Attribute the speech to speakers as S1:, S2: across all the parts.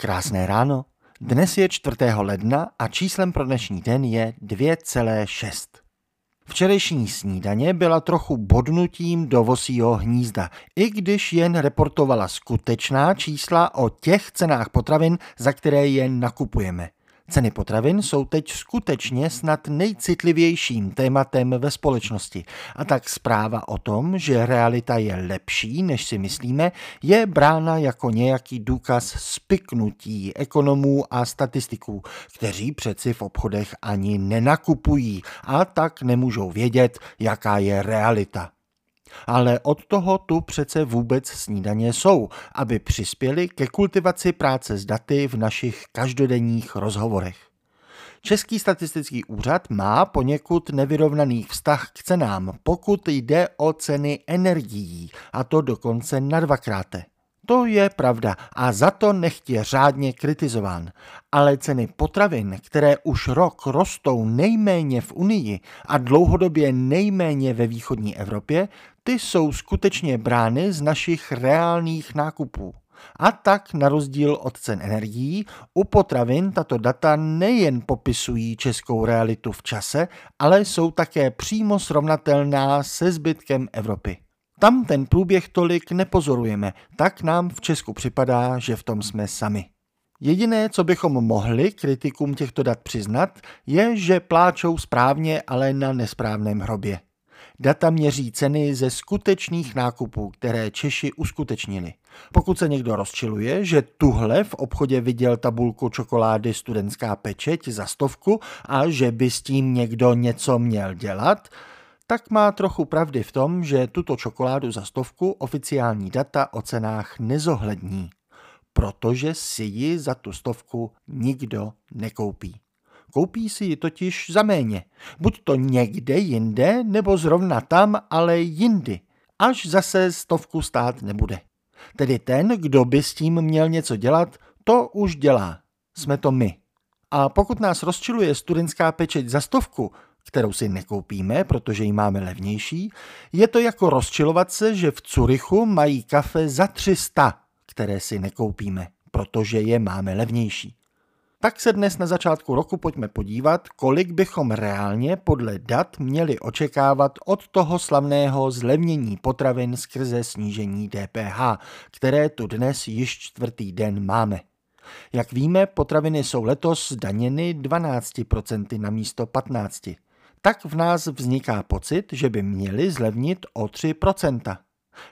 S1: Krásné ráno. Dnes je 4. ledna a číslem pro dnešní den je 2,6. Včerejší snídaně byla trochu bodnutím do vosího hnízda, i když jen reportovala skutečná čísla o těch cenách potravin, za které je nakupujeme. Ceny potravin jsou teď skutečně snad nejcitlivějším tématem ve společnosti. A tak zpráva o tom, že realita je lepší, než si myslíme, je brána jako nějaký důkaz spiknutí ekonomů a statistiků, kteří přeci v obchodech ani nenakupují a tak nemůžou vědět, jaká je realita. Ale od toho tu přece vůbec snídaně jsou, aby přispěli ke kultivaci práce s daty v našich každodenních rozhovorech. Český statistický úřad má poněkud nevyrovnaný vztah k cenám, pokud jde o ceny energií, a to dokonce na dvakráte. To je pravda a za to nechtě řádně kritizován. Ale ceny potravin, které už rok rostou nejméně v Unii a dlouhodobě nejméně ve východní Evropě, ty jsou skutečně brány z našich reálných nákupů. A tak, na rozdíl od cen energií, u potravin tato data nejen popisují českou realitu v čase, ale jsou také přímo srovnatelná se zbytkem Evropy. Tam ten průběh tolik nepozorujeme, tak nám v Česku připadá, že v tom jsme sami. Jediné, co bychom mohli kritikům těchto dat přiznat, je, že pláčou správně, ale na nesprávném hrobě. Data měří ceny ze skutečných nákupů, které Češi uskutečnili. Pokud se někdo rozčiluje, že tuhle v obchodě viděl tabulku čokolády studentská pečeť za stovku a že by s tím někdo něco měl dělat, tak má trochu pravdy v tom, že tuto čokoládu za stovku oficiální data o cenách nezohlední, protože si ji za tu stovku nikdo nekoupí. Koupí si ji totiž za méně. Buď to někde jinde, nebo zrovna tam, ale jindy. Až zase stovku stát nebude. Tedy ten, kdo by s tím měl něco dělat, to už dělá. Jsme to my. A pokud nás rozčiluje studentská pečeť za stovku, kterou si nekoupíme, protože ji máme levnější, je to jako rozčilovat se, že v Curychu mají kafe za 300, které si nekoupíme, protože je máme levnější. Tak se dnes na začátku roku pojďme podívat, kolik bychom reálně podle dat měli očekávat od toho slavného zlevnění potravin skrze snížení DPH, které tu dnes již čtvrtý den máme. Jak víme, potraviny jsou letos zdaněny 12% na místo 15%. Tak v nás vzniká pocit, že by měli zlevnit o 3%.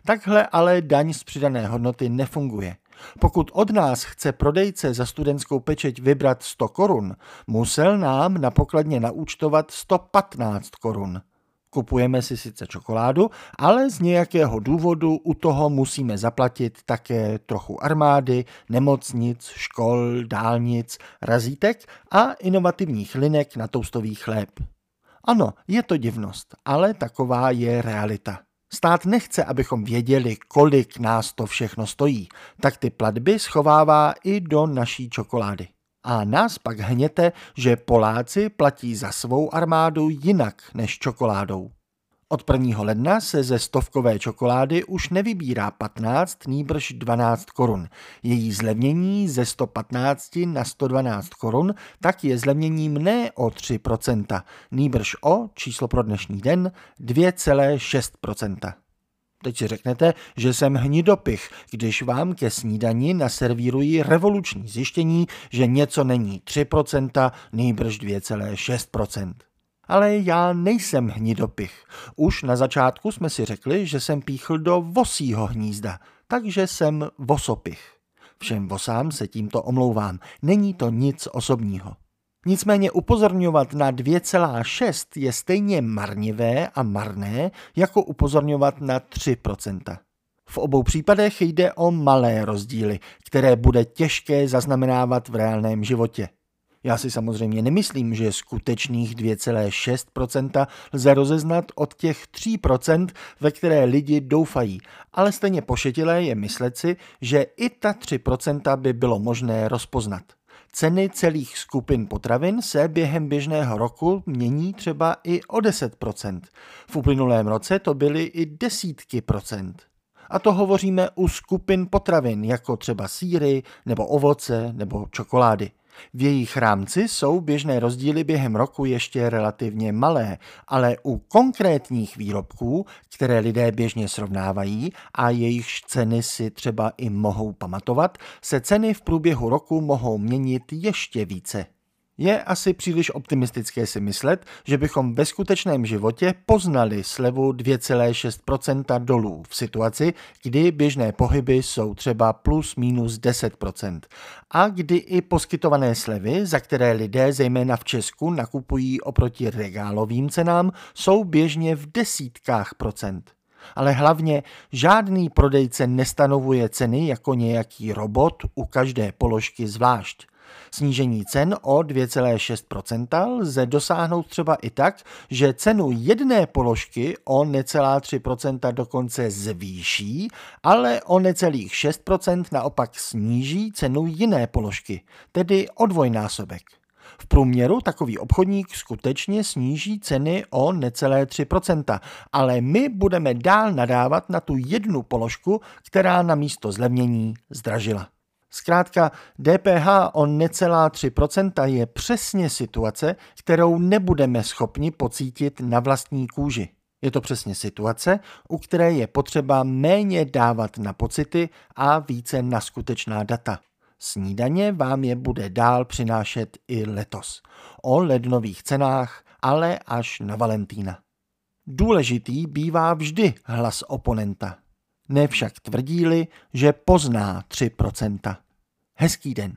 S1: Takhle ale daň z přidané hodnoty nefunguje. Pokud od nás chce prodejce za studentskou pečeť vybrat 100 korun, musel nám na pokladně naúčtovat 115 korun. Kupujeme si sice čokoládu, ale z nějakého důvodu u toho musíme zaplatit také trochu armády, nemocnic, škol, dálnic, razítek a inovativních linek na toustový chléb. Ano, je to divnost, ale taková je realita. Stát nechce, abychom věděli, kolik nás to všechno stojí, tak ty platby schovává i do naší čokolády. A nás pak hněte, že Poláci platí za svou armádu jinak než čokoládou. Od 1. ledna se ze stovkové čokolády už nevybírá 15, nýbrž 12 korun. Její zlevnění ze 115 na 112 korun tak je zlevněním ne o 3%, nýbrž o, číslo pro dnešní den, 2,6%. Teď si řeknete, že jsem hnidopich, když vám ke snídani naservíruji revoluční zjištění, že něco není 3%, nýbrž 2,6%. Ale já nejsem hnidopich. Už na začátku jsme si řekli, že jsem píchl do vosího hnízda, takže jsem vosopich. Všem vosám se tímto omlouvám, není to nic osobního. Nicméně upozorňovat na 2,6 je stejně marnivé a marné, jako upozorňovat na 3%. V obou případech jde o malé rozdíly, které bude těžké zaznamenávat v reálném životě. Já si samozřejmě nemyslím, že skutečných 2,6% lze rozeznat od těch 3%, ve které lidi doufají, ale stejně pošetilé je myslet si, že i ta 3% by bylo možné rozpoznat. Ceny celých skupin potravin se během běžného roku mění třeba i o 10%. V uplynulém roce to byly i desítky procent. A to hovoříme u skupin potravin, jako třeba síry, nebo ovoce, nebo čokolády. V jejich rámci jsou běžné rozdíly během roku ještě relativně malé, ale u konkrétních výrobků, které lidé běžně srovnávají a jejichž ceny si třeba i mohou pamatovat, se ceny v průběhu roku mohou měnit ještě více. Je asi příliš optimistické si myslet, že bychom ve skutečném životě poznali slevu 2,6% dolů v situaci, kdy běžné pohyby jsou třeba plus minus 10% a kdy i poskytované slevy, za které lidé zejména v Česku nakupují oproti regálovým cenám, jsou běžně v desítkách procent. Ale hlavně žádný prodejce nestanovuje ceny jako nějaký robot u každé položky zvlášť. Snížení cen o 2,6% lze dosáhnout třeba i tak, že cenu jedné položky o necelá 3% dokonce zvýší, ale o necelých 6% naopak sníží cenu jiné položky, tedy o dvojnásobek. V průměru takový obchodník skutečně sníží ceny o necelé 3%, ale my budeme dál nadávat na tu jednu položku, která na místo zlevnění zdražila. Zkrátka DPH o necelá 3% je přesně situace, kterou nebudeme schopni pocítit na vlastní kůži. Je to přesně situace, u které je potřeba méně dávat na pocity a více na skutečná data. Snídaně vám je bude dál přinášet i letos. O lednových cenách, ale až na Valentína. Důležitý bývá vždy hlas oponenta. Ne však tvrdíli, že pozná 3%. Hezký den.